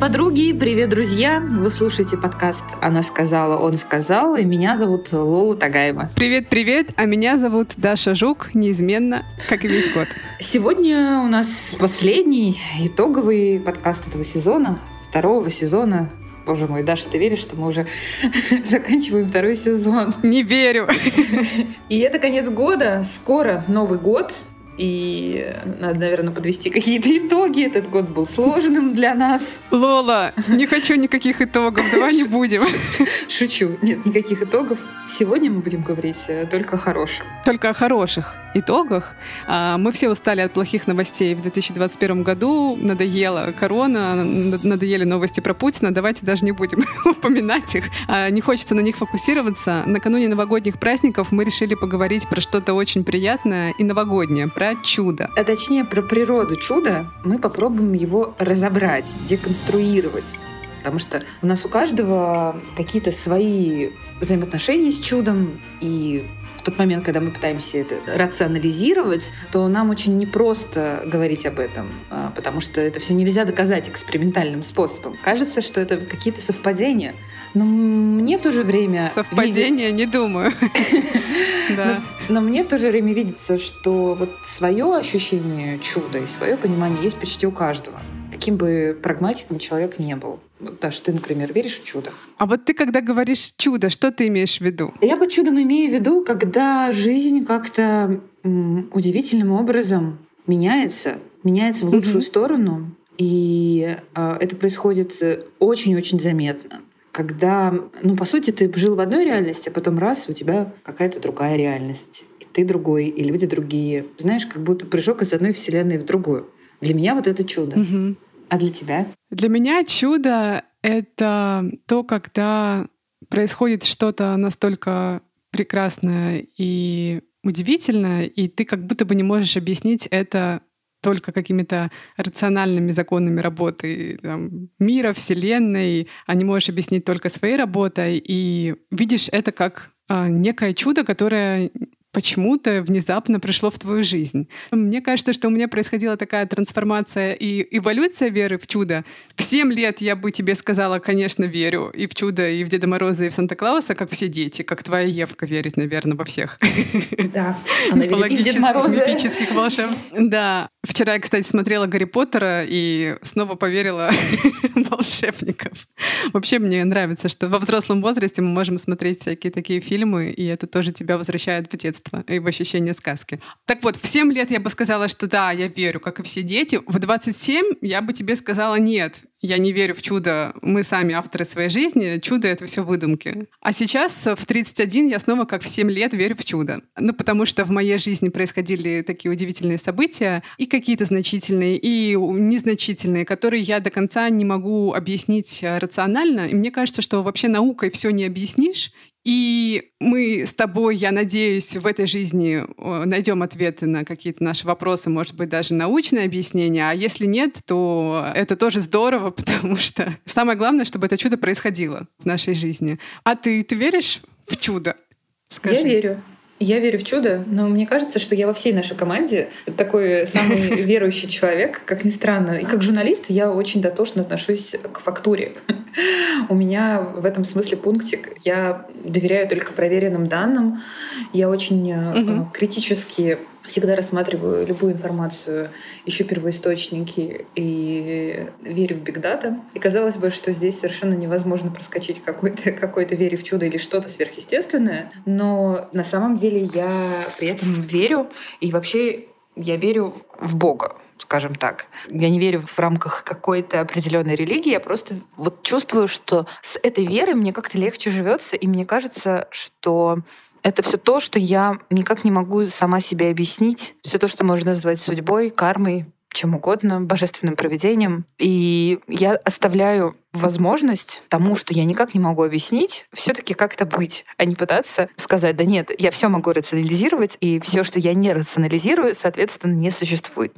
подруги, привет, друзья! Вы слушаете подкаст «Она сказала, он сказал», и меня зовут Лола Тагаева. Привет-привет, а меня зовут Даша Жук, неизменно, как и весь год. Сегодня у нас последний итоговый подкаст этого сезона, второго сезона Боже мой, Даша, ты веришь, что мы уже заканчиваем второй сезон? Не верю. И это конец года, скоро Новый год, и надо, наверное, подвести какие-то итоги. Этот год был сложным для нас. Лола, не хочу никаких итогов, давай не будем. Шучу, нет никаких итогов. Сегодня мы будем говорить э, только о хорошем. Только о хороших итогах. А, мы все устали от плохих новостей в 2021 году. Надоела корона, надоели новости про Путина. Давайте даже не будем упоминать их. А, не хочется на них фокусироваться. Накануне новогодних праздников мы решили поговорить про что-то очень приятное и новогоднее, про чудо. А точнее, про природу чуда мы попробуем его разобрать, деконструировать. Потому что у нас у каждого какие-то свои взаимоотношения с чудом, и в тот момент, когда мы пытаемся это рационализировать, то нам очень непросто говорить об этом, а, потому что это все нельзя доказать экспериментальным способом. Кажется, что это какие-то совпадения. Но мне в то же время... Совпадение, видит... не думаю. Но мне в то же время видится, что вот свое ощущение чуда и свое понимание есть почти у каждого. Каким бы прагматиком человек не был. Даша, ты, например, веришь в чудо? А вот ты, когда говоришь чудо, что ты имеешь в виду? Я под чудом имею в виду, когда жизнь как-то удивительным образом меняется, меняется в лучшую mm-hmm. сторону, и э, это происходит очень-очень заметно когда, ну, по сути, ты жил в одной реальности, а потом раз, у тебя какая-то другая реальность. И ты другой, и люди другие. Знаешь, как будто прыжок из одной вселенной в другую. Для меня вот это чудо. Угу. А для тебя? Для меня чудо — это то, когда происходит что-то настолько прекрасное и удивительное, и ты как будто бы не можешь объяснить это только какими-то рациональными законами работы там, мира, Вселенной, а не можешь объяснить только своей работой, и видишь это как а, некое чудо, которое почему-то внезапно пришло в твою жизнь. Мне кажется, что у меня происходила такая трансформация и эволюция веры в чудо. В 7 лет я бы тебе сказала, конечно, верю и в чудо, и в Деда Мороза, и в Санта-Клауса, как все дети, как твоя Евка верит, наверное, во всех. Да, она верит и в Деда Мороза. мифических волшеб. Да. Вчера я, кстати, смотрела Гарри Поттера и снова поверила волшебников. Вообще мне нравится, что во взрослом возрасте мы можем смотреть всякие такие фильмы, и это тоже тебя возвращает в детство и в ощущение сказки. Так вот, в 7 лет я бы сказала, что да, я верю, как и все дети. В 27 я бы тебе сказала нет, я не верю в чудо, мы сами авторы своей жизни, чудо — это все выдумки. А сейчас, в 31, я снова, как в 7 лет, верю в чудо. Ну, потому что в моей жизни происходили такие удивительные события, и какие-то значительные, и незначительные, которые я до конца не могу объяснить рационально. И мне кажется, что вообще наукой все не объяснишь, и мы с тобой, я надеюсь, в этой жизни найдем ответы на какие-то наши вопросы, может быть, даже научные объяснения. А если нет, то это тоже здорово, потому что самое главное, чтобы это чудо происходило в нашей жизни. А ты, ты веришь в чудо? Скажи. Я верю. Я верю в чудо, но мне кажется, что я во всей нашей команде такой самый верующий человек, как ни странно. И как журналист я очень дотошно отношусь к фактуре. У меня в этом смысле пунктик. Я доверяю только проверенным данным. Я очень угу. критически всегда рассматриваю любую информацию, ищу первоисточники и верю в бигдата. И казалось бы, что здесь совершенно невозможно проскочить какой-то какой вере в чудо или что-то сверхъестественное, но на самом деле я при этом верю, и вообще я верю в Бога скажем так. Я не верю в рамках какой-то определенной религии, я просто вот чувствую, что с этой верой мне как-то легче живется, и мне кажется, что это все то, что я никак не могу сама себе объяснить. Все то, что можно назвать судьбой, кармой, чем угодно, божественным проведением. И я оставляю возможность тому, что я никак не могу объяснить, все-таки как-то быть, а не пытаться сказать, да нет, я все могу рационализировать, и все, что я не рационализирую, соответственно, не существует.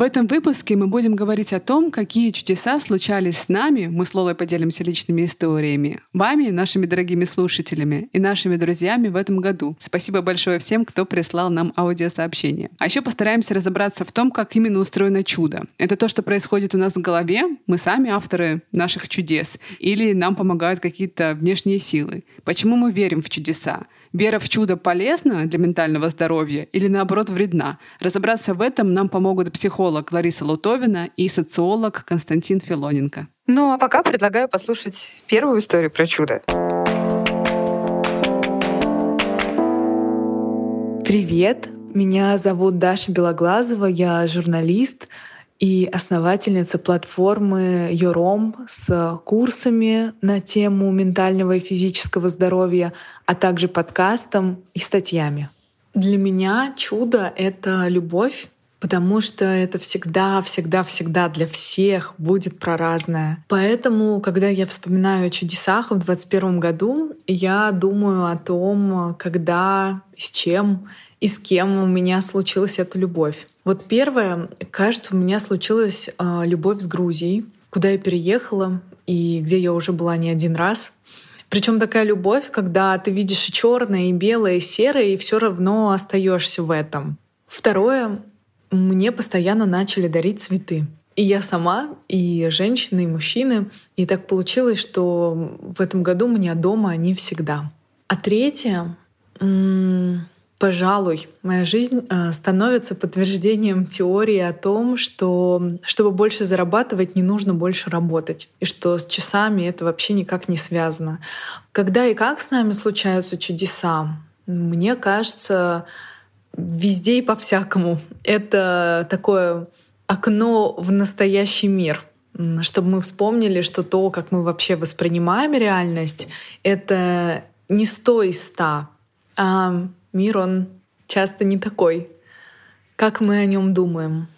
В этом выпуске мы будем говорить о том, какие чудеса случались с нами, мы с Лолой поделимся личными историями, вами, нашими дорогими слушателями и нашими друзьями в этом году. Спасибо большое всем, кто прислал нам аудиосообщения. А еще постараемся разобраться в том, как именно устроено чудо. Это то, что происходит у нас в голове, мы сами авторы наших чудес, или нам помогают какие-то внешние силы. Почему мы верим в чудеса? Вера в чудо полезна для ментального здоровья или наоборот вредна? Разобраться в этом нам помогут психолог Лариса Лутовина и социолог Константин Филоненко. Ну а пока предлагаю послушать первую историю про чудо. Привет, меня зовут Даша Белоглазова, я журналист, и основательница платформы Юром с курсами на тему ментального и физического здоровья, а также подкастом и статьями. Для меня чудо — это любовь, потому что это всегда, всегда, всегда для всех будет про разное. Поэтому, когда я вспоминаю о чудесах в 2021 году, я думаю о том, когда, с чем и с кем у меня случилась эта любовь. Вот первое, кажется, у меня случилась э, любовь с Грузией, куда я переехала и где я уже была не один раз. Причем такая любовь, когда ты видишь и черное, и белое, и серое, и все равно остаешься в этом. Второе, мне постоянно начали дарить цветы. И я сама, и женщины, и мужчины. И так получилось, что в этом году у меня дома они всегда. А третье, Пожалуй, моя жизнь э, становится подтверждением теории о том, что чтобы больше зарабатывать, не нужно больше работать, и что с часами это вообще никак не связано. Когда и как с нами случаются чудеса, мне кажется, везде и по-всякому. Это такое окно в настоящий мир чтобы мы вспомнили, что то, как мы вообще воспринимаем реальность, это не сто из ста, а мир, он часто не такой, как мы о нем думаем.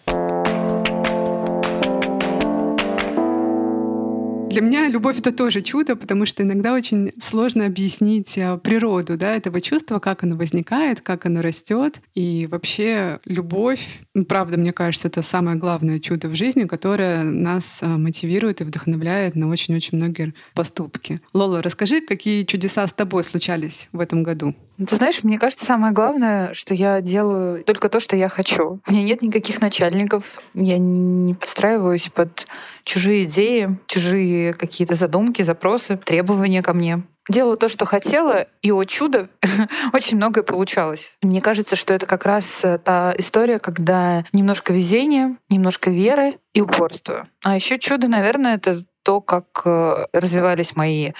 Для меня любовь — это тоже чудо, потому что иногда очень сложно объяснить э, природу да, этого чувства, как оно возникает, как оно растет. И вообще любовь, ну, правда, мне кажется, это самое главное чудо в жизни, которое нас э, мотивирует и вдохновляет на очень-очень многие поступки. Лола, расскажи, какие чудеса с тобой случались в этом году? Ты знаешь, мне кажется, самое главное, что я делаю только то, что я хочу. У меня нет никаких начальников, я не подстраиваюсь под чужие идеи, чужие какие-то задумки, запросы, требования ко мне. Делала то, что хотела, и, о чудо, очень многое получалось. Мне кажется, что это как раз э, та история, когда немножко везения, немножко веры и упорства. А еще чудо, наверное, это то, как э, развивались мои,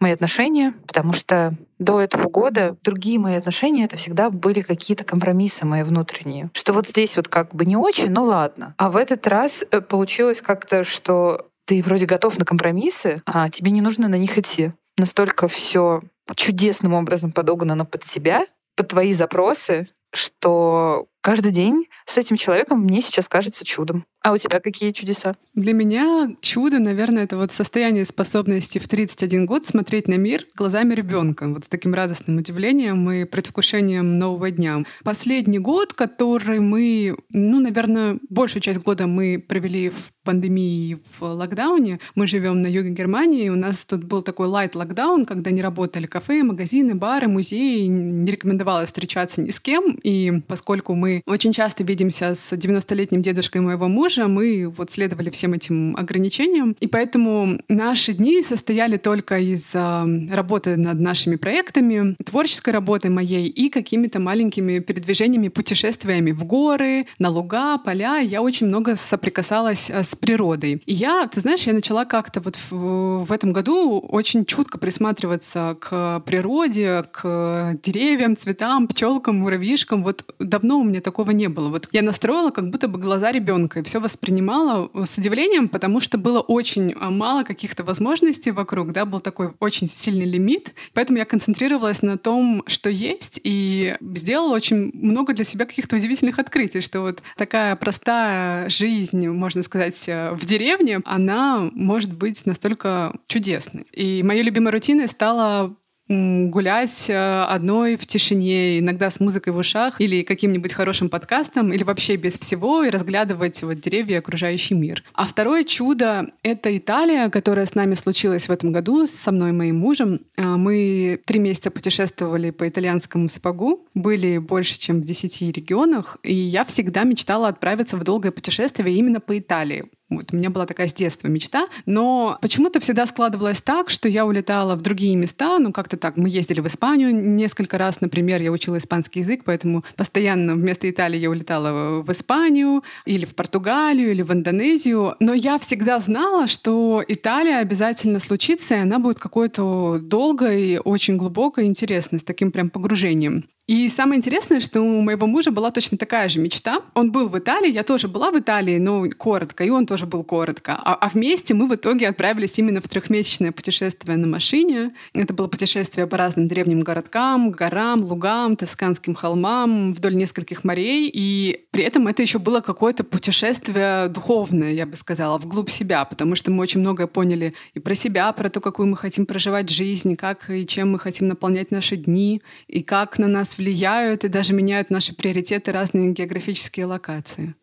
мои отношения, потому что до этого года другие мои отношения это всегда были какие-то компромиссы мои внутренние. Что вот здесь вот как бы не очень, но ладно. А в этот раз э, получилось как-то, что ты вроде готов на компромиссы, а тебе не нужно на них идти. Настолько все чудесным образом подогнано под себя, под твои запросы, что каждый день с этим человеком мне сейчас кажется чудом. А у тебя какие чудеса? Для меня чудо, наверное, это вот состояние способности в 31 год смотреть на мир глазами ребенка, вот с таким радостным удивлением и предвкушением нового дня. Последний год, который мы, ну, наверное, большую часть года мы провели в пандемии в локдауне. Мы живем на юге Германии, у нас тут был такой лайт-локдаун, когда не работали кафе, магазины, бары, музеи, не рекомендовалось встречаться ни с кем, и поскольку мы очень часто видимся с 90-летним дедушкой моего мужа, мужа, мы вот следовали всем этим ограничениям. И поэтому наши дни состояли только из а, работы над нашими проектами, творческой работы моей и какими-то маленькими передвижениями, путешествиями в горы, на луга, поля. Я очень много соприкасалась а, с природой. И я, ты знаешь, я начала как-то вот в, в этом году очень чутко присматриваться к природе, к деревьям, цветам, пчелкам, муравьишкам. Вот давно у меня такого не было. Вот я настроила как будто бы глаза ребенка, и все воспринимала э, с удивлением, потому что было очень а, мало каких-то возможностей вокруг, да, был такой очень сильный лимит, поэтому я концентрировалась на том, что есть, и сделала очень много для себя каких-то удивительных открытий, что вот такая простая жизнь, можно сказать, э, в деревне, она может быть настолько чудесной. И моей любимой рутиной стала гулять э, одной в тишине, иногда с музыкой в ушах или каким-нибудь хорошим подкастом, или вообще без всего, и разглядывать вот деревья и окружающий мир. А второе чудо — это Италия, которая с нами случилась в этом году, со мной и моим мужем. Э, мы три месяца путешествовали по итальянскому сапогу, были больше, чем в десяти регионах, и я всегда мечтала отправиться в долгое путешествие именно по Италии. Вот, у меня была такая с детства мечта, но почему-то всегда складывалось так, что я улетала в другие места, ну как-то так. Мы ездили в Испанию несколько раз, например, я учила испанский язык, поэтому постоянно вместо Италии я улетала в Испанию или в Португалию или в Индонезию, но я всегда знала, что Италия обязательно случится, и она будет какой-то долгой, очень глубокой, интересной, с таким прям погружением. И самое интересное, что у моего мужа была точно такая же мечта. Он был в Италии, я тоже была в Италии, но коротко, и он тоже был коротко. А, а вместе мы в итоге отправились именно в трехмесячное путешествие на машине. Это было путешествие по разным древним городкам, горам, лугам, тосканским холмам, вдоль нескольких морей. И при этом это еще было какое-то путешествие духовное, я бы сказала, вглубь себя, потому что мы очень многое поняли и про себя, про то, какую мы хотим проживать жизнь, как и чем мы хотим наполнять наши дни, и как на нас влияют и даже меняют наши приоритеты разные географические локации.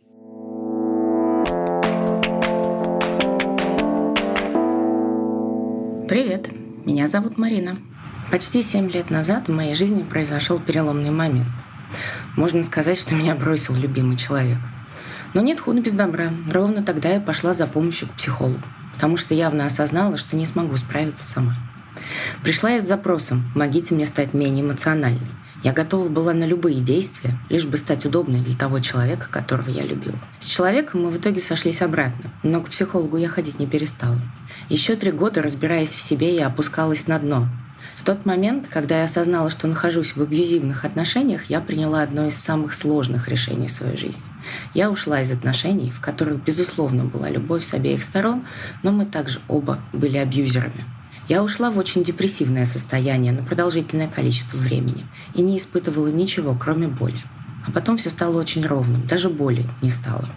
Привет, меня зовут Марина. Почти семь лет назад в моей жизни произошел переломный момент. Можно сказать, что меня бросил любимый человек. Но нет худа без добра. Ровно тогда я пошла за помощью к психологу, потому что явно осознала, что не смогу справиться сама. Пришла я с запросом «помогите мне стать менее эмоциональной». Я готова была на любые действия, лишь бы стать удобной для того человека, которого я любила. С человеком мы в итоге сошлись обратно, но к психологу я ходить не перестала. Еще три года, разбираясь в себе, я опускалась на дно. В тот момент, когда я осознала, что нахожусь в абьюзивных отношениях, я приняла одно из самых сложных решений в своей жизни. Я ушла из отношений, в которых, безусловно, была любовь с обеих сторон, но мы также оба были абьюзерами. Я ушла в очень депрессивное состояние на продолжительное количество времени и не испытывала ничего, кроме боли. А потом все стало очень ровным, даже боли не стало.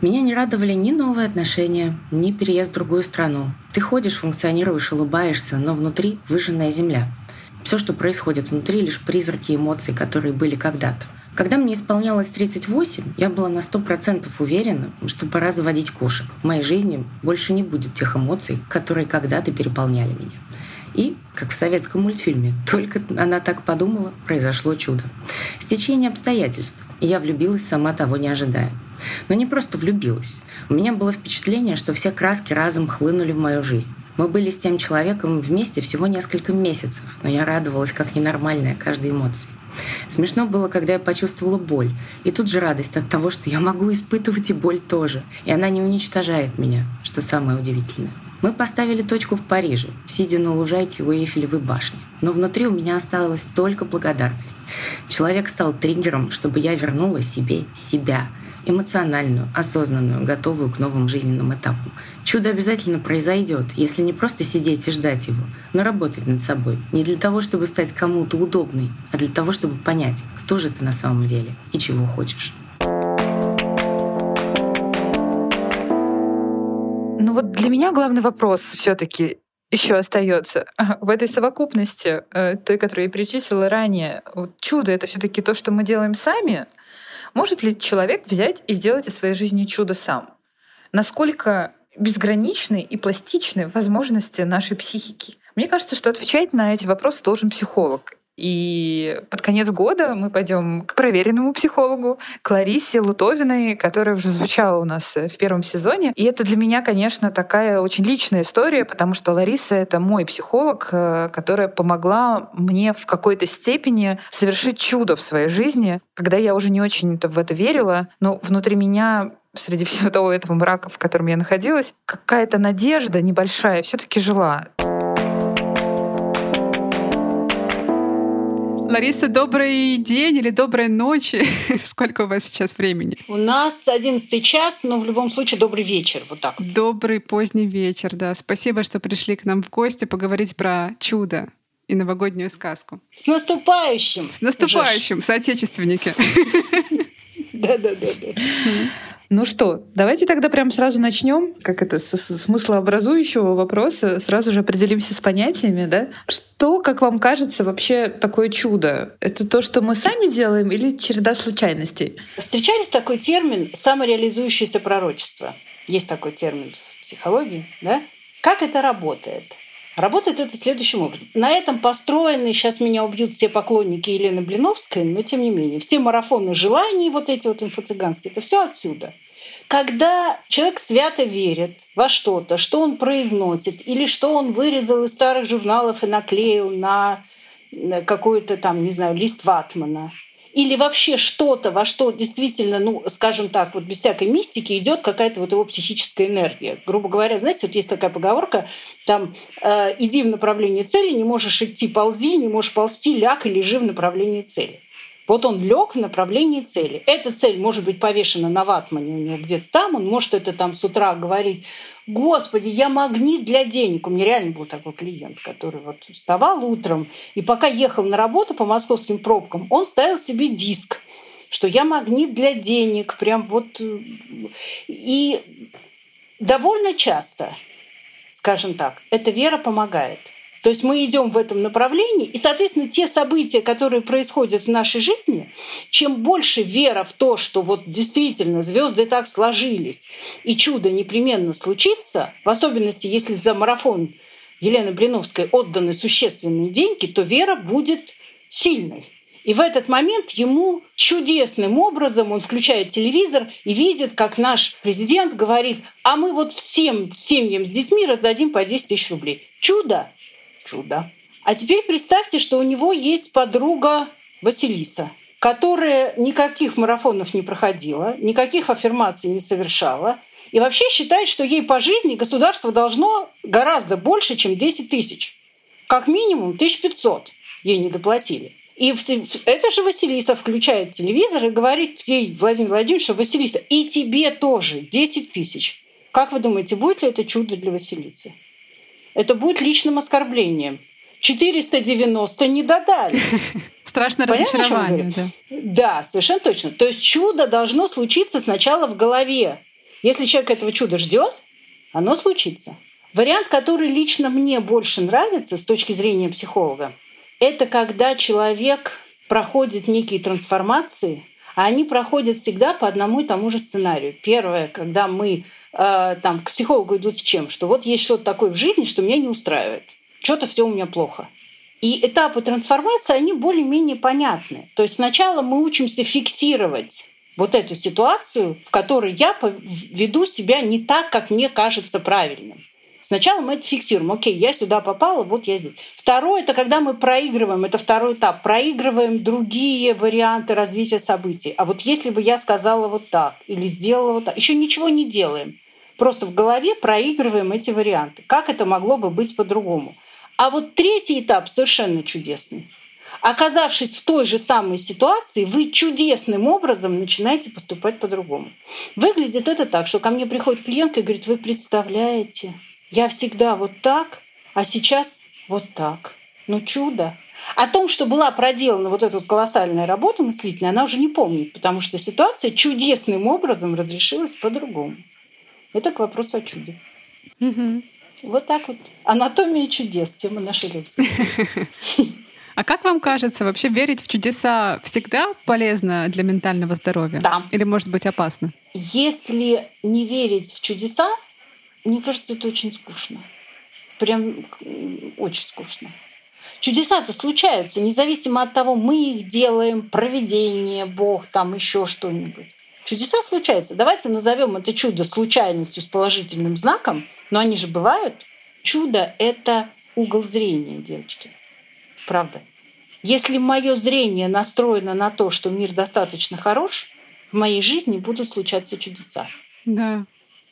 Меня не радовали ни новые отношения, ни переезд в другую страну. Ты ходишь, функционируешь, улыбаешься, но внутри выжженная земля. Все, что происходит внутри, лишь призраки эмоций, которые были когда-то. Когда мне исполнялось 38, я была на 100% уверена, что пора заводить кошек. В моей жизни больше не будет тех эмоций, которые когда-то переполняли меня. И, как в советском мультфильме, только она так подумала, произошло чудо. Стечение обстоятельств. И я влюбилась, сама того не ожидая. Но не просто влюбилась. У меня было впечатление, что все краски разом хлынули в мою жизнь. Мы были с тем человеком вместе всего несколько месяцев, но я радовалась как ненормальная каждой эмоции. Смешно было, когда я почувствовала боль. И тут же радость от того, что я могу испытывать и боль тоже. И она не уничтожает меня, что самое удивительное. Мы поставили точку в Париже, сидя на лужайке у Эйфелевой башни. Но внутри у меня осталась только благодарность. Человек стал триггером, чтобы я вернула себе себя — эмоциональную, осознанную, готовую к новым жизненным этапам. Чудо обязательно произойдет, если не просто сидеть и ждать его, но работать над собой. Не для того, чтобы стать кому-то удобной, а для того, чтобы понять, кто же ты на самом деле и чего хочешь. Ну вот для меня главный вопрос все-таки еще остается в этой совокупности, э, той, которую я перечислила ранее. Вот чудо это все-таки то, что мы делаем сами, может ли человек взять и сделать из своей жизни чудо сам? Насколько безграничны и пластичны возможности нашей психики? Мне кажется, что отвечать на эти вопросы должен психолог. И под конец года мы пойдем к проверенному психологу, к Ларисе Лутовиной, которая уже звучала у нас в первом сезоне. И это для меня, конечно, такая очень личная история, потому что Лариса — это мой психолог, э, которая помогла мне в какой-то степени совершить чудо в своей жизни, когда я уже не очень в это верила, но внутри меня среди всего того этого мрака, в котором я находилась, какая-то надежда небольшая все-таки жила. Лариса, добрый день или доброй ночи. Сколько у вас сейчас времени? У нас 11 час, но в любом случае добрый вечер. Вот так. Добрый поздний вечер, да. Спасибо, что пришли к нам в гости поговорить про чудо и новогоднюю сказку. С наступающим! С наступающим, Жаш. соотечественники. Да-да-да. Ну что, давайте тогда прям сразу начнем, как это, с смыслообразующего вопроса, сразу же определимся с понятиями, да? Что, как вам кажется, вообще такое чудо? Это то, что мы сами делаем или череда случайностей? Встречались такой термин «самореализующееся пророчество». Есть такой термин в психологии, да? Как это работает? Работает это следующим образом. На этом построены, сейчас меня убьют все поклонники Елены Блиновской, но тем не менее, все марафоны желаний, вот эти вот инфо-цыганские, это все отсюда. Когда человек свято верит во что-то, что он произносит, или что он вырезал из старых журналов и наклеил на какой-то там, не знаю, лист ватмана, или вообще что-то, во что действительно, ну, скажем так, вот без всякой мистики идет какая-то вот его психическая энергия. Грубо говоря, знаете, вот есть такая поговорка, там, э, иди в направлении цели, не можешь идти, ползи, не можешь ползти, ляг и лежи в направлении цели. Вот он лег в направлении цели. Эта цель может быть повешена на ватмане у него где-то там. Он может это там с утра говорить. Господи, я магнит для денег. У меня реально был такой клиент, который вот вставал утром и пока ехал на работу по московским пробкам, он ставил себе диск, что я магнит для денег. Прям вот... И довольно часто, скажем так, эта вера помогает. То есть мы идем в этом направлении, и, соответственно, те события, которые происходят в нашей жизни, чем больше вера в то, что вот действительно звезды так сложились, и чудо непременно случится, в особенности, если за марафон Елены Блиновской отданы существенные деньги, то вера будет сильной. И в этот момент ему чудесным образом он включает телевизор и видит, как наш президент говорит, а мы вот всем семьям с детьми раздадим по 10 тысяч рублей. Чудо! Чудо. А теперь представьте, что у него есть подруга Василиса, которая никаких марафонов не проходила, никаких аффирмаций не совершала, и вообще считает, что ей по жизни государство должно гораздо больше, чем 10 тысяч. Как минимум 1500 ей не доплатили. И это же Василиса включает телевизор и говорит ей, Владимир Владимирович, что Василиса, и тебе тоже 10 тысяч. Как вы думаете, будет ли это чудо для Василисы? Это будет личным оскорблением. 490 не додали. Страшное разочарование, да. Да, совершенно точно. То есть чудо должно случиться сначала в голове. Если человек этого чуда ждет, оно случится. Вариант, который лично мне больше нравится с точки зрения психолога, это когда человек проходит некие трансформации, а они проходят всегда по одному и тому же сценарию. Первое, когда мы там, к психологу идут с чем? Что вот есть что-то такое в жизни, что меня не устраивает. Что-то все у меня плохо. И этапы трансформации, они более-менее понятны. То есть сначала мы учимся фиксировать вот эту ситуацию, в которой я веду себя не так, как мне кажется правильным. Сначала мы это фиксируем. Окей, я сюда попала, вот я здесь. Второе — это когда мы проигрываем, это второй этап. Проигрываем другие варианты развития событий. А вот если бы я сказала вот так или сделала вот так, еще ничего не делаем. Просто в голове проигрываем эти варианты. Как это могло бы быть по-другому? А вот третий этап совершенно чудесный. Оказавшись в той же самой ситуации, вы чудесным образом начинаете поступать по-другому. Выглядит это так, что ко мне приходит клиентка и говорит, вы представляете, я всегда вот так, а сейчас вот так. Ну чудо. О том, что была проделана вот эта вот колоссальная работа мыслительная, она уже не помнит, потому что ситуация чудесным образом разрешилась по-другому. Это к вопросу о чуде. Угу. Вот так вот. Анатомия чудес, тема нашей лекции. А как вам кажется, вообще верить в чудеса всегда полезно для ментального здоровья? Да. Или может быть опасно? Если не верить в чудеса, мне кажется, это очень скучно. Прям очень скучно. Чудеса-то случаются, независимо от того, мы их делаем, проведение, Бог, там еще что-нибудь. Чудеса случаются. Давайте назовем это чудо случайностью с положительным знаком, но они же бывают. Чудо — это угол зрения, девочки. Правда. Если мое зрение настроено на то, что мир достаточно хорош, в моей жизни будут случаться чудеса. Да.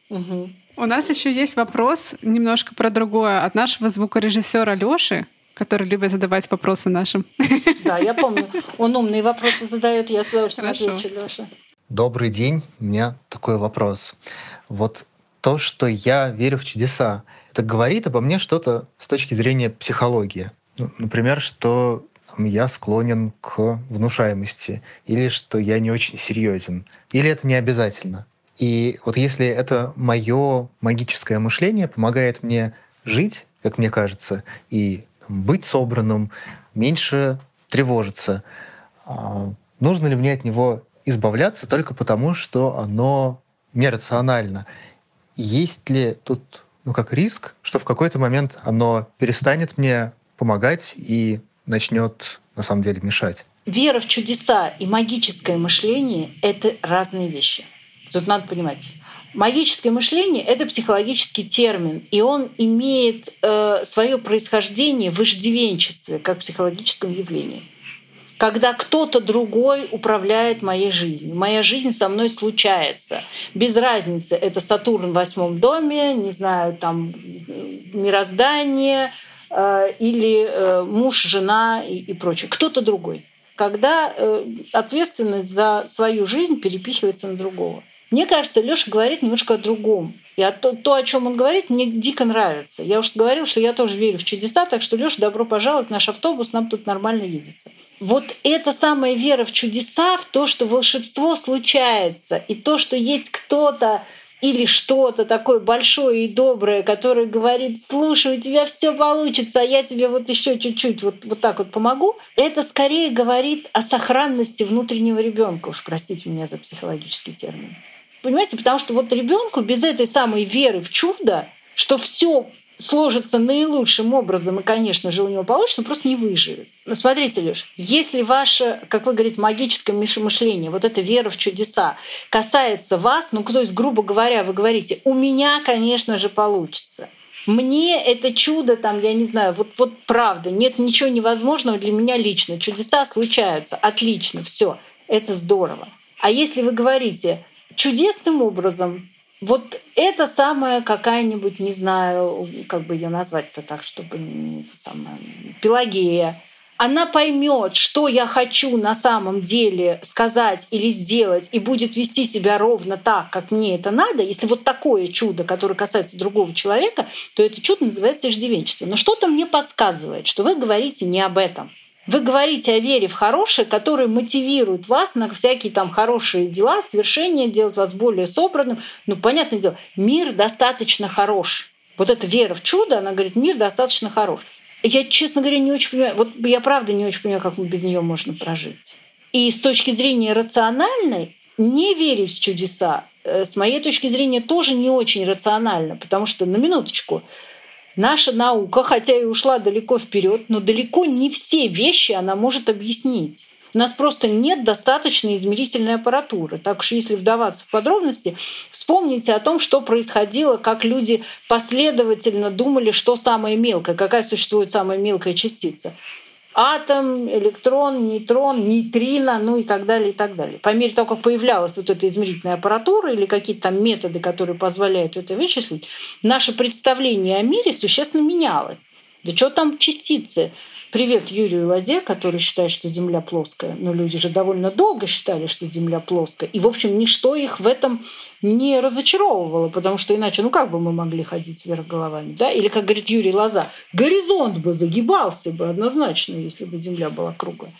Угу. У нас еще есть вопрос немножко про другое от нашего звукорежиссера Лёши, который любит задавать вопросы нашим. Да, я помню. Он умные вопросы задает, я с удовольствием отвечу, Лёша. Добрый день. У меня такой вопрос. Вот то, что я верю в чудеса, это говорит обо мне что-то с точки зрения психологии. Ну, например, что я склонен к внушаемости, или что я не очень серьезен, или это не обязательно. И вот если это мое магическое мышление помогает мне жить, как мне кажется, и быть собранным, меньше тревожиться, а, нужно ли мне от него избавляться только потому, что оно нерационально? Есть ли тут ну, как риск, что в какой-то момент оно перестанет мне помогать и начнет на самом деле мешать? Вера в чудеса и магическое мышление — это разные вещи. Тут надо понимать. Магическое мышление — это психологический термин, и он имеет э, свое происхождение в иждивенчестве, как психологическом явлении. Когда кто-то другой управляет моей жизнью. Моя жизнь со мной случается. Без разницы, это Сатурн в восьмом доме, не знаю, там мироздание э, или э, муж, жена и, и прочее. Кто-то другой. Когда э, ответственность за свою жизнь перепихивается на другого. Мне кажется, Лёша говорит немножко о другом. И о то, то, о чем он говорит, мне дико нравится. Я уже говорил, что я тоже верю в чудеса, так что, Лёша, добро пожаловать в наш автобус, нам тут нормально видится. Вот эта самая вера в чудеса, в то, что волшебство случается, и то, что есть кто-то, или что-то такое большое и доброе, которое говорит, слушай, у тебя все получится, а я тебе вот еще чуть-чуть вот, вот так вот помогу, это скорее говорит о сохранности внутреннего ребенка, уж простите меня за психологический термин. Понимаете, потому что вот ребенку без этой самой веры в чудо, что все сложится наилучшим образом, и, конечно же, у него получится, он просто не выживет. Но смотрите, Леш, если ваше, как вы говорите, магическое мышление, вот эта вера в чудеса касается вас, ну, то есть, грубо говоря, вы говорите, у меня, конечно же, получится. Мне это чудо, там, я не знаю, вот, вот правда, нет ничего невозможного для меня лично. Чудеса случаются, отлично, все, это здорово. А если вы говорите, чудесным образом вот это самая какая-нибудь, не знаю, как бы ее назвать-то так, чтобы самая Пелагея, она поймет, что я хочу на самом деле сказать или сделать, и будет вести себя ровно так, как мне это надо, если вот такое чудо, которое касается другого человека, то это чудо называется иждивенчество. Но что-то мне подсказывает, что вы говорите не об этом. Вы говорите о вере в хорошее, которое мотивирует вас на всякие там хорошие дела, свершения, делать вас более собранным. Ну, понятное дело, мир достаточно хорош. Вот эта вера в чудо, она говорит, мир достаточно хорош. Я, честно говоря, не очень понимаю, вот я правда не очень понимаю, как без нее можно прожить. И с точки зрения рациональной, не верить в чудеса, э, с моей точки зрения, тоже не очень рационально, потому что, на минуточку, Наша наука, хотя и ушла далеко вперед, но далеко не все вещи она может объяснить. У нас просто нет достаточной измерительной аппаратуры. Так что если вдаваться в подробности, вспомните о том, что происходило, как люди последовательно думали, что самое мелкое, какая существует самая мелкая частица атом, электрон, нейтрон, нейтрино, ну и так далее, и так далее. По мере того, как появлялась вот эта измерительная аппаратура или какие-то там методы, которые позволяют это вычислить, наше представление о мире существенно менялось. Да что там частицы? Привет Юрию Ладе, который считает, что Земля плоская. Но люди же довольно долго считали, что Земля плоская. И, в общем, ничто их в этом не разочаровывало, потому что иначе, ну как бы мы могли ходить вверх головами, да? Или, как говорит Юрий Лоза, горизонт бы загибался бы однозначно, если бы Земля была круглая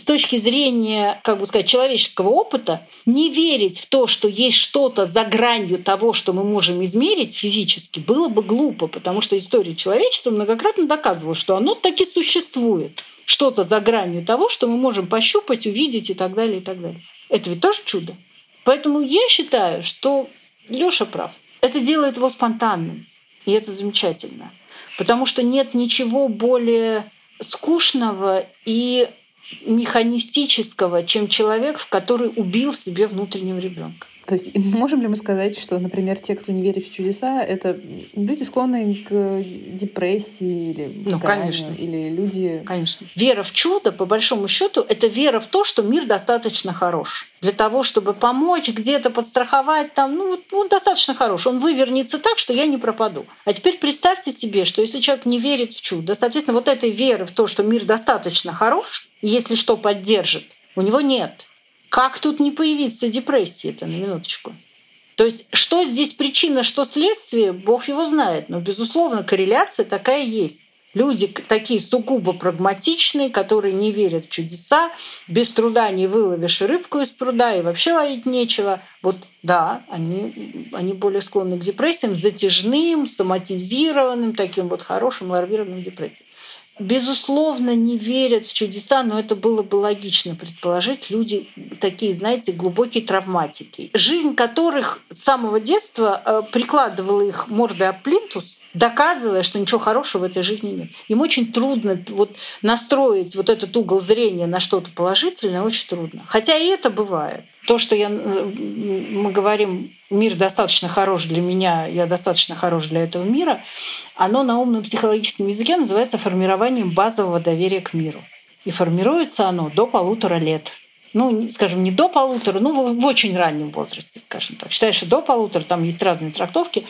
с точки зрения, как бы сказать, человеческого опыта, не верить в то, что есть что-то за гранью того, что мы можем измерить физически, было бы глупо, потому что история человечества многократно доказывала, что оно таки существует. Что-то за гранью того, что мы можем пощупать, увидеть и так далее, и так далее. Это ведь тоже чудо. Поэтому я считаю, что Лёша прав. Это делает его спонтанным. И это замечательно. Потому что нет ничего более скучного и механистического, чем человек, в который убил себе внутреннего ребенка. То есть можем ли мы сказать, что, например, те, кто не верит в чудеса, это люди, склонные к депрессии или ну, конечно. или люди... Конечно. Вера в чудо, по большому счету, это вера в то, что мир достаточно хорош. Для того, чтобы помочь, где-то подстраховать, там, ну, ну, достаточно хорош. Он вывернется так, что я не пропаду. А теперь представьте себе, что если человек не верит в чудо, соответственно, вот этой веры в то, что мир достаточно хорош, если что поддержит, у него нет. Как тут не появиться депрессии это на минуточку? То есть что здесь причина, что следствие, Бог его знает. Но, безусловно, корреляция такая есть. Люди такие сугубо прагматичные, которые не верят в чудеса, без труда не выловишь рыбку из пруда, и вообще ловить нечего. Вот да, они, они более склонны к депрессиям, затяжным, соматизированным, таким вот хорошим ларвированным депрессиям безусловно, не верят в чудеса, но это было бы логично предположить. Люди такие, знаете, глубокие травматики, жизнь которых с самого детства э, прикладывала их мордой об плинтус, доказывая, что ничего хорошего в этой жизни нет. Им очень трудно вот настроить вот этот угол зрения на что-то положительное, очень трудно. Хотя и это бывает. То, что я, мы говорим, мир достаточно хорош для меня, я достаточно хорош для этого мира, оно на умном психологическом языке называется формированием базового доверия к миру. И формируется оно до полутора лет ну, скажем, не до полутора, ну, в очень раннем возрасте, скажем так. Считаешь, что до полутора, там есть разные трактовки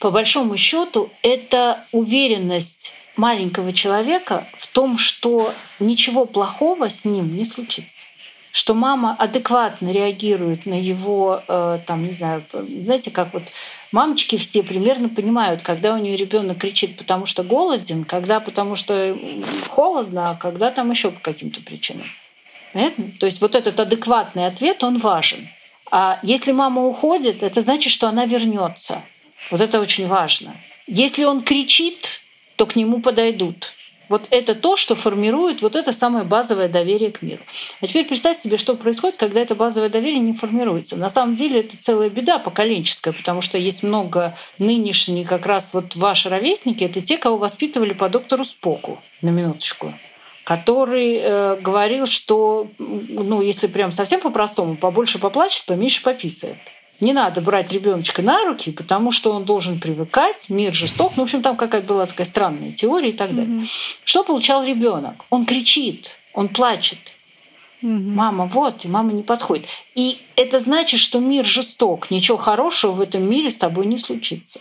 по большому счету это уверенность маленького человека в том, что ничего плохого с ним не случится что мама адекватно реагирует на его, э, там, не знаю, знаете, как вот мамочки все примерно понимают, когда у нее ребенок кричит, потому что голоден, когда потому что холодно, а когда там еще по каким-то причинам. Понятно? То есть вот этот адекватный ответ, он важен. А если мама уходит, это значит, что она вернется. Вот это очень важно. Если он кричит, то к нему подойдут. Вот это то, что формирует вот это самое базовое доверие к миру. А теперь представьте себе, что происходит, когда это базовое доверие не формируется. На самом деле это целая беда поколенческая, потому что есть много нынешних, как раз вот ваши ровесники, это те, кого воспитывали по доктору Споку, на минуточку который э, говорил, что, ну, если прям совсем по-простому, побольше поплачет, поменьше пописает. Не надо брать ребеночка на руки, потому что он должен привыкать, мир жесток. Ну, в общем, там какая-то была такая странная теория и так далее. Mm-hmm. Что получал ребенок? Он кричит, он плачет. Mm-hmm. Мама, вот, и мама не подходит. И это значит, что мир жесток, ничего хорошего в этом мире с тобой не случится.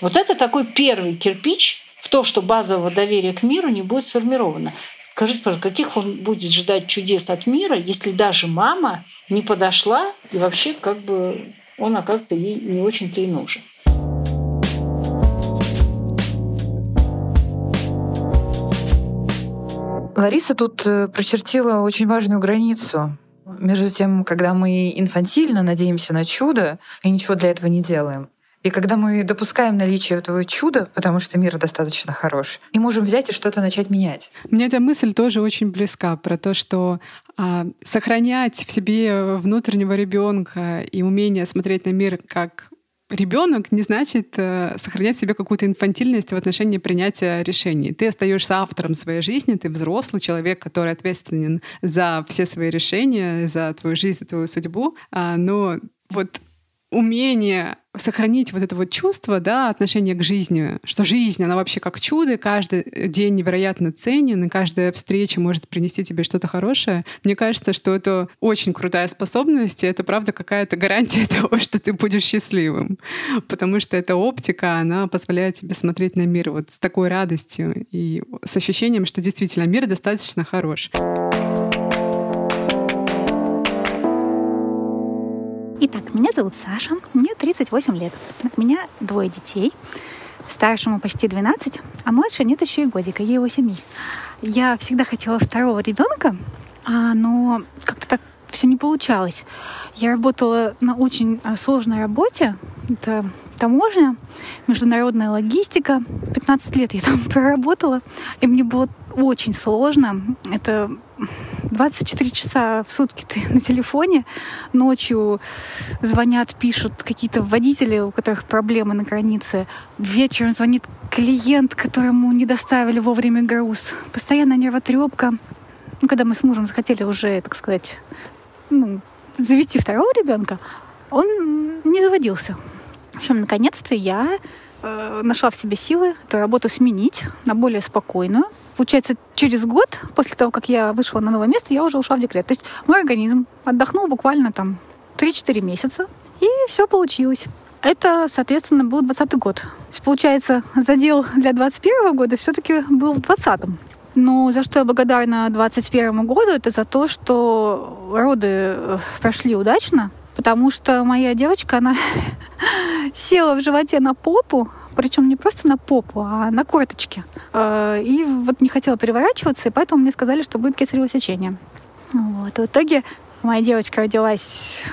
Вот это такой первый кирпич в то, что базового доверия к миру не будет сформировано. Скажите, пожалуйста, каких он будет ждать чудес от мира, если даже мама не подошла и вообще как бы он, оказывается, ей не очень-то и нужен. Лариса тут э, прочертила очень важную границу между тем, когда мы инфантильно надеемся на чудо и ничего для этого не делаем. И когда мы допускаем наличие этого чуда, потому что мир достаточно хорош, и можем взять и что-то начать менять. Мне эта мысль тоже очень близка про то, что а, сохранять в себе внутреннего ребенка и умение смотреть на мир как ребенок не значит э, сохранять в себе какую-то инфантильность в отношении принятия решений. Ты остаешься автором своей жизни, ты взрослый человек, который ответственен за все свои решения, за твою жизнь, за твою судьбу. А, но вот умение сохранить вот это вот чувство, да, отношение к жизни, что жизнь, она вообще как чудо, каждый день невероятно ценен, и каждая встреча может принести тебе что-то хорошее. Мне кажется, что это очень крутая способность, и это правда какая-то гарантия того, что ты будешь счастливым. Потому что эта оптика, она позволяет тебе смотреть на мир вот с такой радостью и с ощущением, что действительно мир достаточно хорош. Итак, меня зовут Саша, мне 38 лет. У меня двое детей. Старшему почти 12, а младшей нет еще и годика, ей 8 месяцев. Я всегда хотела второго ребенка, а, но как-то так все не получалось. Я работала на очень а, сложной работе. Это таможня, международная логистика. 15 лет я там проработала, и мне было очень сложно. Это 24 часа в сутки ты на телефоне, ночью звонят, пишут какие-то водители, у которых проблемы на границе, вечером звонит клиент, которому не доставили вовремя груз, постоянно нервотрепка. Ну, когда мы с мужем захотели уже, так сказать, ну, завести второго ребенка, он не заводился. В общем, наконец-то я э, нашла в себе силы эту работу сменить на более спокойную, Получается, через год после того, как я вышла на новое место, я уже ушла в декрет. То есть мой организм отдохнул буквально там 3-4 месяца, и все получилось. Это, соответственно, был 20 год. То есть, получается, задел для 21 года все-таки был в 20-м. Но за что я благодарна 21 году, это за то, что роды э, прошли удачно, потому что моя девочка, она села в животе на попу, причем не просто на попу, а на корточке. Э, и вот не хотела переворачиваться, и поэтому мне сказали, что будет кесарево сечение. Вот. В итоге моя девочка родилась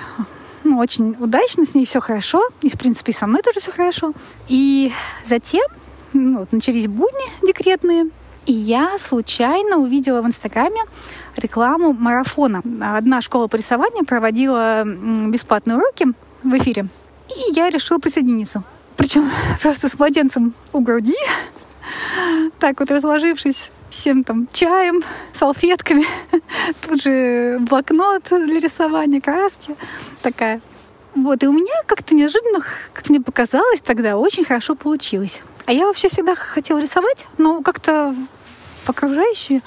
ну, очень удачно, с ней все хорошо. И, в принципе, и со мной тоже все хорошо. И затем ну, вот, начались будни декретные. И я случайно увидела в Инстаграме рекламу марафона. Одна школа по рисованию проводила бесплатные уроки в эфире. И я решила присоединиться. Причем просто с младенцем у груди, так вот разложившись всем там чаем, салфетками, тут же блокнот для рисования, краски такая. Вот, и у меня как-то неожиданно, как мне показалось тогда, очень хорошо получилось. А я вообще всегда хотела рисовать, но как-то окружающие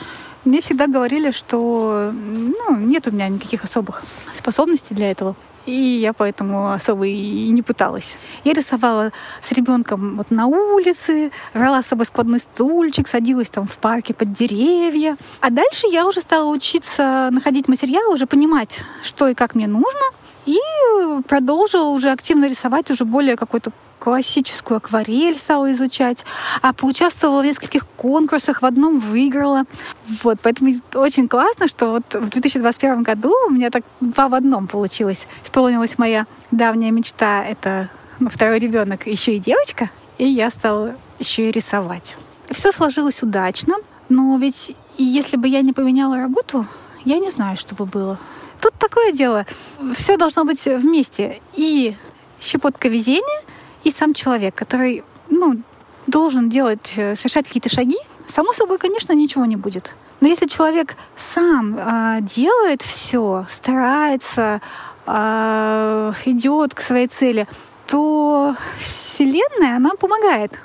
мне всегда говорили, что ну, нет у меня никаких особых способностей для этого. И я поэтому особо и не пыталась. Я рисовала с ребенком вот на улице, брала с собой складной стульчик, садилась там в парке под деревья. А дальше я уже стала учиться находить материал, уже понимать, что и как мне нужно. И продолжила уже активно рисовать уже более какой-то классическую акварель стала изучать, а поучаствовала в нескольких конкурсах, в одном выиграла. Вот, поэтому очень классно, что вот в 2021 году у меня так два в одном получилось. Исполнилась моя давняя мечта. Это ну, второй ребенок, еще и девочка, и я стала еще и рисовать. Все сложилось удачно, но ведь если бы я не поменяла работу, я не знаю, что бы было. Тут такое дело. Все должно быть вместе. И щепотка везения, и сам человек, который ну, должен делать, э, совершать какие-то шаги, само собой, конечно, ничего не будет. Но если человек сам э, делает все, старается, э, идет к своей цели, то Вселенная, она помогает.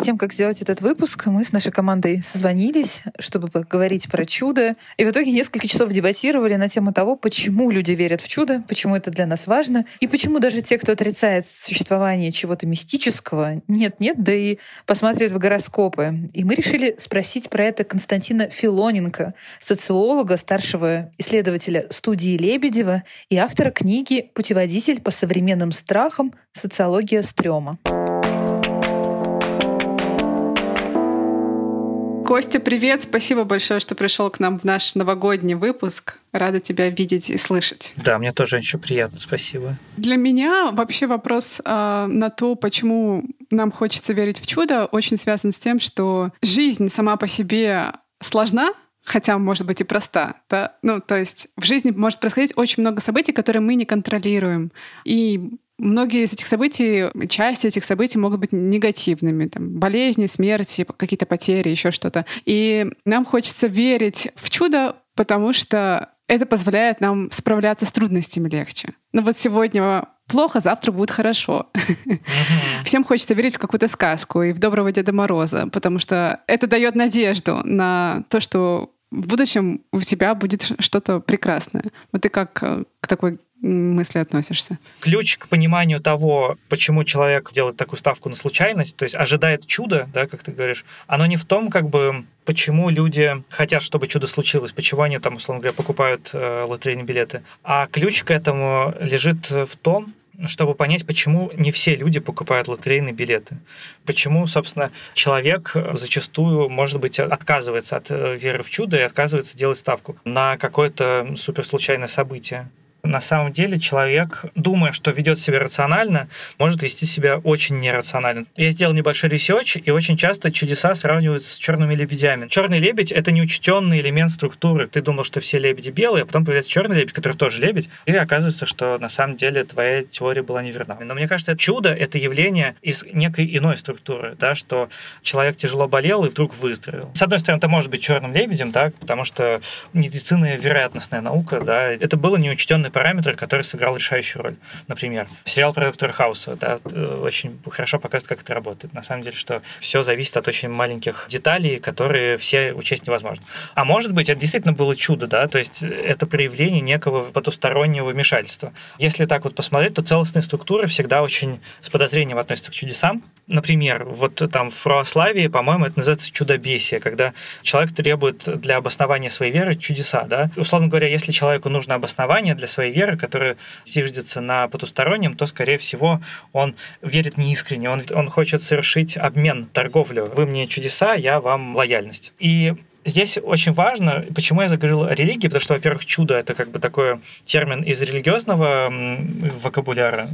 Тем, как сделать этот выпуск, мы с нашей командой созвонились, чтобы поговорить про чудо. И в итоге несколько часов дебатировали на тему того, почему люди верят в чудо, почему это для нас важно, и почему даже те, кто отрицает существование чего-то мистического, нет-нет, да и посмотрят в гороскопы. И мы решили спросить про это Константина Филоненко, социолога, старшего исследователя студии Лебедева и автора книги «Путеводитель по современным страхам. Социология стрёма». Костя, привет! Спасибо большое, что пришел к нам в наш новогодний выпуск. Рада тебя видеть и слышать. Да, мне тоже очень приятно, спасибо. Для меня вообще вопрос э, на то, почему нам хочется верить в чудо, очень связан с тем, что жизнь сама по себе сложна, хотя может быть и проста. Да? Ну, то есть в жизни может происходить очень много событий, которые мы не контролируем. И Многие из этих событий, части этих событий могут быть негативными. Там, болезни, смерти, какие-то потери, еще что-то. И нам хочется верить в чудо, потому что это позволяет нам справляться с трудностями легче. Но ну вот сегодня плохо, завтра будет хорошо. Всем хочется верить в какую-то сказку и в доброго Деда Мороза, потому что это дает надежду на то, что в будущем у тебя будет что-то прекрасное. Вот ты как э, к такой мысли относишься? Ключ к пониманию того, почему человек делает такую ставку на случайность, то есть ожидает чуда, да, как ты говоришь, оно не в том, как бы, почему люди хотят, чтобы чудо случилось, почему они там, условно говоря, покупают э, лотерейные билеты, а ключ к этому лежит в том, чтобы понять, почему не все люди покупают лотерейные билеты. Почему, собственно, человек зачастую, может быть, отказывается от э, веры в чудо и отказывается делать ставку на какое-то суперслучайное событие на самом деле человек, думая, что ведет себя рационально, может вести себя очень нерационально. Я сделал небольшой research, и очень часто чудеса сравнивают с черными лебедями. Черный лебедь — это неучтенный элемент структуры. Ты думал, что все лебеди белые, а потом появляется черный лебедь, который тоже лебедь, и оказывается, что на самом деле твоя теория была неверна. Но мне кажется, это чудо — это явление из некой иной структуры, да, что человек тяжело болел и вдруг выздоровел. С одной стороны, это может быть черным лебедем, да, потому что медицина — вероятностная наука, да, это было неучтенное параметр, который сыграл решающую роль. Например, сериал про доктора Хауса да, э, очень хорошо показывает, как это работает. На самом деле, что все зависит от очень маленьких деталей, которые все учесть невозможно. А может быть, это действительно было чудо, да, то есть это проявление некого потустороннего вмешательства. Если так вот посмотреть, то целостные структуры всегда очень с подозрением относятся к чудесам. Например, вот там в православии, по-моему, это называется чудобесие, когда человек требует для обоснования своей веры чудеса, да. Условно говоря, если человеку нужно обоснование для своей веры, которое зиждется на потустороннем, то, скорее всего, он верит неискренне, он, он хочет совершить обмен, торговлю. Вы мне чудеса, я вам лояльность. И Здесь очень важно, почему я заговорил о религии, потому что, во-первых, чудо — это как бы такой термин из религиозного вокабуляра.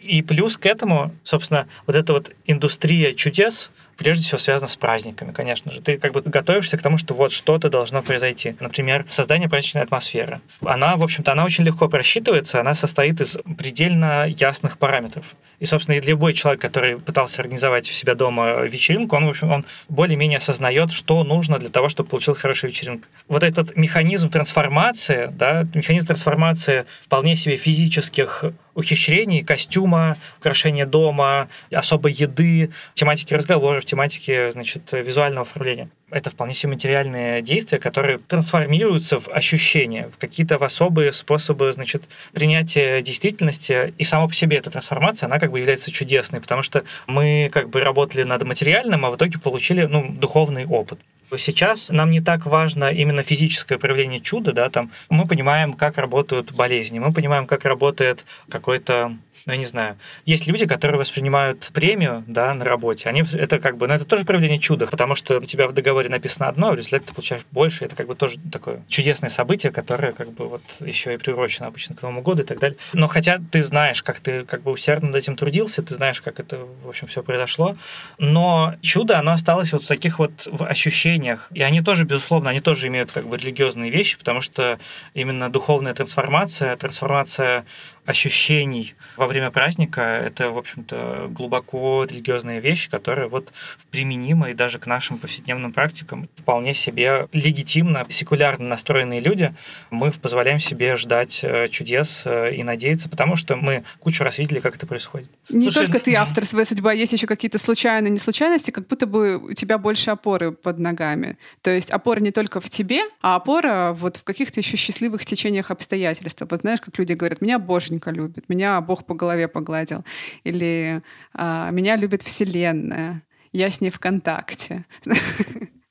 И плюс к этому, собственно, вот эта вот индустрия чудес — прежде всего связано с праздниками, конечно же. Ты как бы готовишься к тому, что вот что-то должно произойти. Например, создание праздничной атмосферы. Она, в общем-то, она очень легко просчитывается, она состоит из предельно ясных параметров. И, собственно, любой человек, который пытался организовать у себя дома вечеринку, он, в общем, он более-менее осознает, что нужно для того, чтобы получил хорошую вечеринку. Вот этот механизм трансформации, да, механизм трансформации вполне себе физических ухищрений, костюма, украшения дома, особой еды, тематики разговоров, тематики, значит, визуального оформления это вполне себе материальные действия, которые трансформируются в ощущения, в какие-то в особые способы, значит, принятия действительности. И сама по себе эта трансформация, она как бы является чудесной, потому что мы как бы работали над материальным, а в итоге получили, ну, духовный опыт. Сейчас нам не так важно именно физическое проявление чуда, да, там мы понимаем, как работают болезни, мы понимаем, как работает какой-то ну, я не знаю, есть люди, которые воспринимают премию, да, на работе, они, это как бы, ну, это тоже проявление чуда, потому что у тебя в договоре написано одно, а в результате ты получаешь больше, это как бы тоже такое чудесное событие, которое как бы вот еще и приурочено обычно к Новому году и так далее. Но хотя ты знаешь, как ты как бы усердно над этим трудился, ты знаешь, как это, в общем, все произошло, но чудо, оно осталось вот в таких вот в ощущениях, и они тоже, безусловно, они тоже имеют как бы религиозные вещи, потому что именно духовная трансформация, трансформация ощущений во время праздника — это, в общем-то, глубоко религиозная вещь, которая вот применима и даже к нашим повседневным практикам. Вполне себе легитимно, секулярно настроенные люди, мы позволяем себе ждать э, чудес э, и надеяться, потому что мы кучу раз видели, как это происходит. Не Слушай, только ты автор своей судьбы, а есть еще какие-то случайные неслучайности, как будто бы у тебя больше опоры под ногами. То есть опора не только в тебе, а опора вот в каких-то еще счастливых течениях обстоятельств. Вот знаешь, как люди говорят, меня Боже боженька любит, меня Бог по голове погладил, или а, меня любит Вселенная, я с ней в контакте.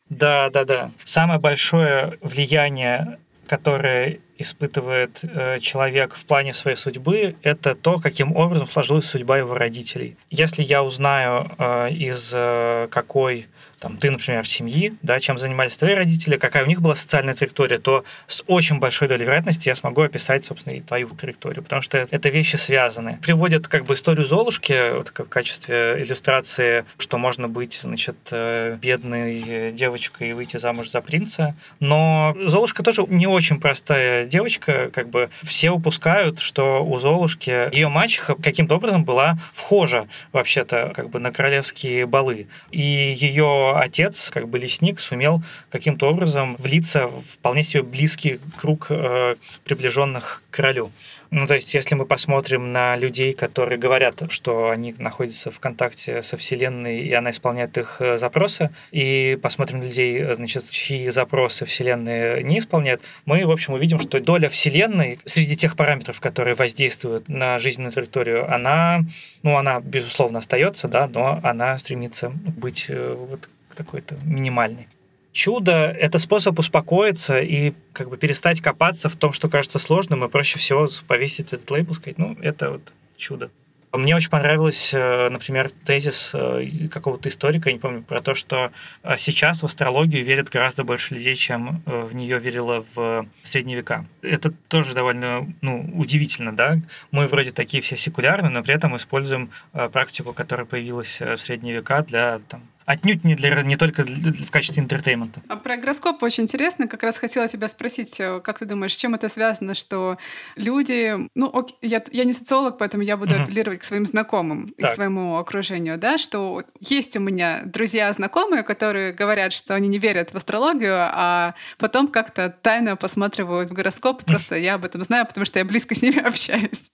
Да, да, да. Самое большое влияние, которое испытывает э, человек в плане своей судьбы, это то, каким образом сложилась судьба его родителей. Если я узнаю, э, из э, какой там, ты, например, семьи, да, чем занимались твои родители, какая у них была социальная траектория, то с очень большой долей вероятности я смогу описать, собственно, и твою траекторию, потому что это вещи связаны. Приводят как бы историю Золушки вот, в качестве иллюстрации, что можно быть, значит, э, бедной девочкой и выйти замуж за принца, но Золушка тоже не очень простая девочка, как бы все упускают, что у Золушки ее мачеха каким-то образом была вхожа вообще-то как бы на королевские балы, и ее отец, как бы лесник, сумел каким-то образом влиться в вполне себе близкий круг э, приближенных к королю. Ну, то есть, если мы посмотрим на людей, которые говорят, что они находятся в контакте со Вселенной, и она исполняет их э, запросы, и посмотрим на людей, э, значит, чьи запросы Вселенная не исполняет, мы, в общем, увидим, что доля Вселенной среди тех параметров, которые воздействуют на жизненную траекторию, она, ну, она, безусловно, остается, да, но она стремится быть э, вот такой-то минимальной чудо — это способ успокоиться и как бы перестать копаться в том, что кажется сложным, и проще всего повесить этот лейбл, сказать, ну, это вот чудо. Мне очень понравилось, э, например, тезис э, какого-то историка, я не помню, про то, что э, сейчас в астрологию верят гораздо больше людей, чем в нее верило в средние века. Это тоже довольно ну, удивительно, да? Мы вроде такие все секулярные, но при этом используем практику, которая появилась в средние века для там, отнюдь не, для, не только для, в качестве entertainment а. А про гороскоп очень интересно. Как раз хотела тебя спросить, э, как ты думаешь, с чем это связано, что люди... Ну, ок, я, я не социолог, поэтому я буду угу. апеллировать к своим знакомым так. и к своему окружению, да, что есть у меня друзья, знакомые, которые говорят, что они не верят в астрологию, а потом как-то тайно посматривают в гороскоп. Просто я об этом знаю, потому что я близко с ними общаюсь.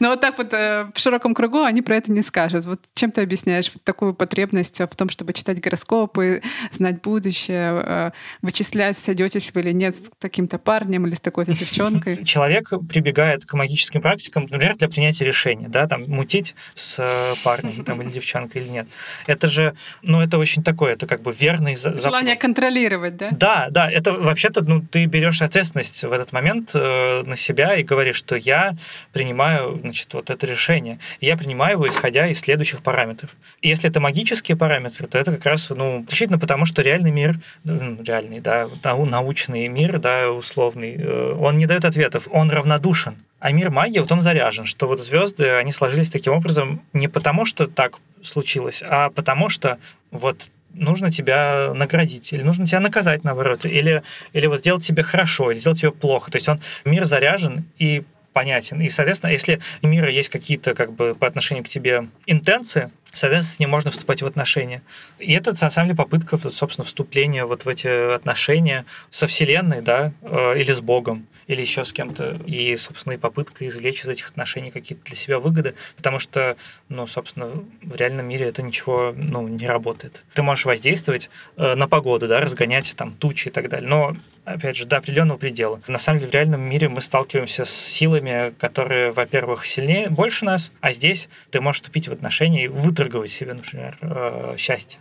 Но вот так вот э, в широком кругу они про это не скажут. Вот чем ты объясняешь вот такую потребность в том, чтобы читать гороскопы, знать будущее, э, вычислять, сойдетесь вы или нет с таким-то парнем или с такой-то девчонкой? Человек прибегает к магическим практикам, например, для принятия решения, да, там, мутить с э, парнем там, или девчонкой или нет. Это же, ну, это очень такое, это как бы верный запрос. Желание контролировать, да? Да, да, это вообще-то, ну, ты берешь ответственность в этот момент э, на себя и говоришь, что я принимаю принимаю значит, вот это решение. Я принимаю его, исходя из следующих параметров. Если это магические параметры, то это как раз, ну, исключительно потому, что реальный мир, ну, реальный, да, научный мир, да, условный, э, он не дает ответов, он равнодушен. А мир магии, вот он заряжен, что вот звезды, они сложились таким образом не потому, что так случилось, а потому что вот нужно тебя наградить, или нужно тебя наказать, наоборот, или, или вот сделать тебе хорошо, или сделать тебе плохо. То есть он, мир заряжен, и понятен. И, соответственно, если у мира есть какие-то как бы по отношению к тебе интенции, соответственно, с ним можно вступать в отношения. И это, на самом деле, попытка, собственно, вступления вот в эти отношения со Вселенной, да, э, или с Богом или еще с кем-то, и, собственно, и попытка извлечь из этих отношений какие-то для себя выгоды, потому что, ну, собственно, в реальном мире это ничего, ну, не работает. Ты можешь воздействовать э, на погоду, да, разгонять там тучи и так далее, но, опять же, до определенного предела. На самом деле, в реальном мире мы сталкиваемся с силами, которые, во-первых, сильнее, больше нас, а здесь ты можешь вступить в отношения и выторговать себе, например, э, счастье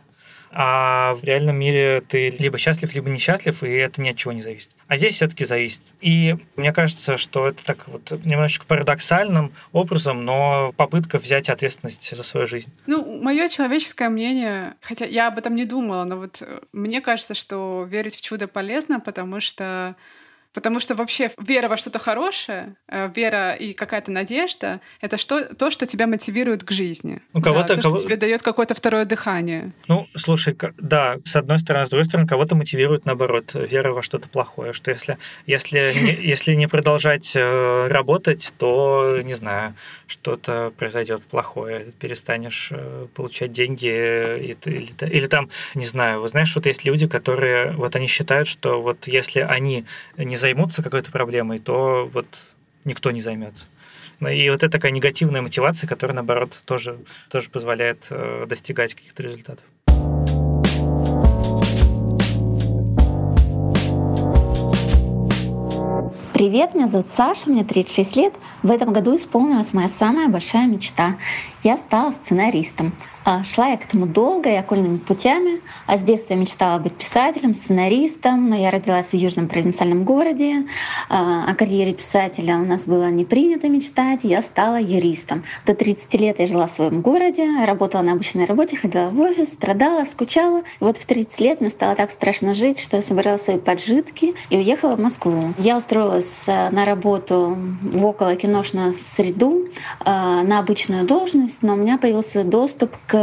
а в реальном мире ты либо счастлив, либо несчастлив, и это ни от чего не зависит. А здесь все-таки зависит. И мне кажется, что это так вот немножечко парадоксальным образом, но попытка взять ответственность за свою жизнь. Ну, мое человеческое мнение, хотя я об этом не думала, но вот э, мне кажется, что верить в чудо полезно, потому что Потому что вообще вера во что-то хорошее, э, вера и какая-то надежда — это что, то, что тебя мотивирует к жизни. Ну, кого-то, да, то, кого... что тебе дает какое-то второе дыхание. Ну, слушай, да, с одной стороны, с другой стороны, кого-то мотивирует, наоборот, вера во что-то плохое, что если, если, не, если не продолжать э, работать, то, не знаю, что-то произойдет плохое, перестанешь э, получать деньги, или, или, или там, не знаю, вот знаешь, вот есть люди, которые, вот они считают, что вот если они не займутся какой-то проблемой, то вот никто не займется. Ну, и вот это такая негативная мотивация, которая, наоборот, тоже, тоже позволяет э, достигать каких-то результатов. Привет, меня зовут Саша, мне 36 лет. В этом году исполнилась моя самая большая мечта. Я стала сценаристом. А, шла я к этому долго и окольными путями. А с детства я мечтала быть писателем, сценаристом, но я родилась в южном провинциальном городе. А, о карьере писателя у нас было не принято мечтать, я стала юристом. До 30 лет я жила в своем городе, работала на обычной работе, ходила в офис, страдала, скучала. И вот в 30 лет мне стало так страшно жить, что я собрала свои поджитки и уехала в Москву. Я устроилась э, на работу в около киношную среду, э, на обычную должность, но у меня появился доступ к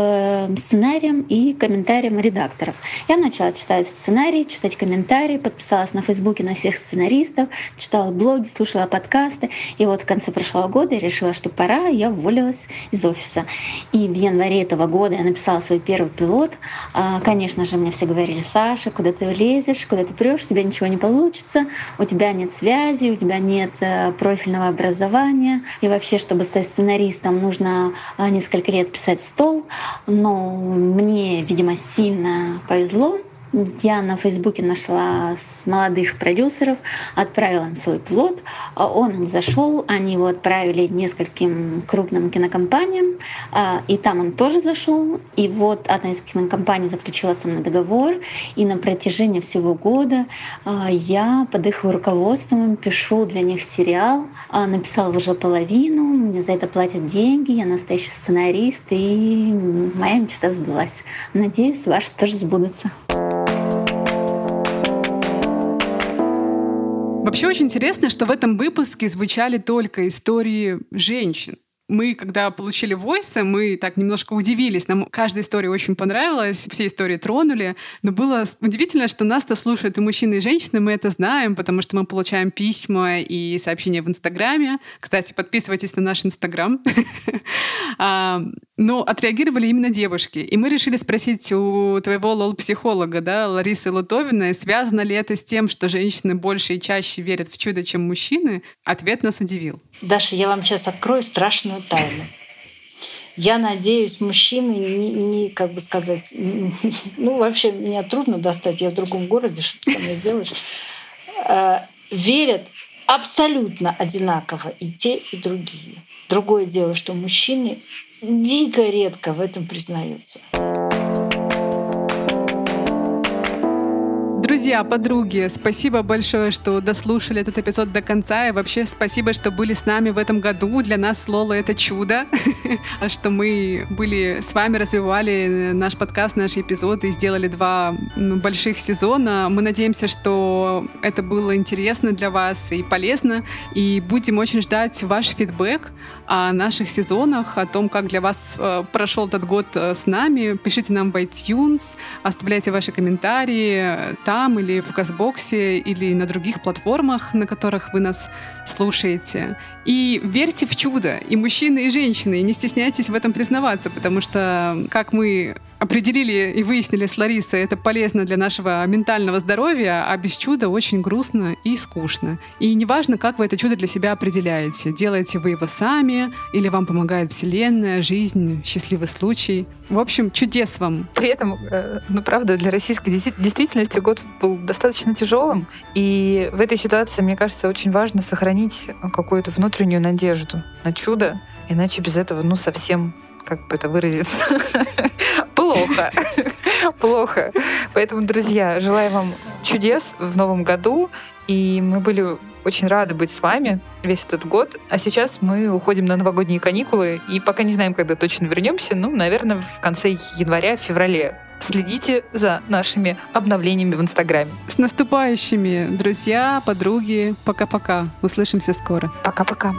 сценариям и комментариям редакторов. Я начала читать сценарии, читать комментарии, подписалась на Фейсбуке на всех сценаристов, читала блоги, слушала подкасты. И вот в конце прошлого года я решила, что пора, я уволилась из офиса. И в январе этого года я написала свой первый пилот. А, конечно же, мне все говорили, Саша, куда ты лезешь, куда ты прешь, у тебя ничего не получится, у тебя нет связи, у тебя нет э, профильного образования. И вообще, чтобы стать сценаристом, нужно а, несколько лет писать в стол. Но мне, видимо, сильно повезло. Я на Фейсбуке нашла с молодых продюсеров, отправила им свой плод, он им зашел, они его отправили нескольким крупным кинокомпаниям, а, и там он тоже зашел. И вот одна из кинокомпаний заключила со мной договор, и на протяжении всего года а, я под их руководством пишу для них сериал, а, написала уже половину, мне за это платят деньги, я настоящий сценарист, и моя мечта сбылась. Надеюсь, ваши тоже сбудутся. Вообще очень интересно, что в этом выпуске звучали только истории женщин. Мы, когда получили войсы, мы так немножко удивились. Нам каждая история очень понравилась, все истории тронули. Но было удивительно, что нас-то слушают и мужчины, и женщины. Мы это знаем, потому что мы получаем письма и сообщения в Инстаграме. Кстати, подписывайтесь на наш Инстаграм. А, но отреагировали именно девушки. И мы решили спросить у твоего лол-психолога, да, Ларисы Лутовиной, связано ли это с тем, что женщины больше и чаще верят в чудо, чем мужчины? Ответ нас удивил. Даша, я вам сейчас открою страшную тайну. Я надеюсь, мужчины не, не как бы сказать, ну вообще меня трудно достать, я в другом городе, что ты со мной делаешь, э, верят абсолютно одинаково и те, и другие. Другое дело, что мужчины дико редко в этом признаются. Друзья, подруги, спасибо большое, что дослушали этот эпизод до конца. И вообще спасибо, что были с нами в этом году. Для нас Лола — это чудо, что мы были с вами, развивали наш подкаст, наши эпизоды сделали два больших сезона. Мы надеемся, что это было интересно для вас и полезно. И будем очень ждать ваш фидбэк о наших сезонах, о том, как для вас э, прошел этот год э, с нами. Пишите нам в iTunes, оставляйте ваши комментарии там или в Казбоксе, или на других платформах, на которых вы нас слушаете. И верьте в чудо, и мужчины, и женщины, и не стесняйтесь в этом признаваться, потому что, как мы определили и выяснили с Ларисой, это полезно для нашего ментального здоровья, а без чуда очень грустно и скучно. И неважно, как вы это чудо для себя определяете. Делаете вы его сами, или вам помогает Вселенная, жизнь, счастливый случай. В общем, чудес вам. При этом, э, ну правда, для российской действительности год был достаточно тяжелым, и в этой ситуации, мне кажется, очень важно сохранить какую-то внутреннюю надежду на чудо, иначе без этого, ну, совсем как бы это выразиться, плохо. плохо. Поэтому, друзья, желаю вам чудес в новом году. И мы были очень рады быть с вами весь этот год. А сейчас мы уходим на новогодние каникулы. И пока не знаем, когда точно вернемся. Ну, наверное, в конце января, феврале. Следите за нашими обновлениями в Инстаграме. С наступающими, друзья, подруги. Пока-пока. Услышимся скоро. Пока-пока.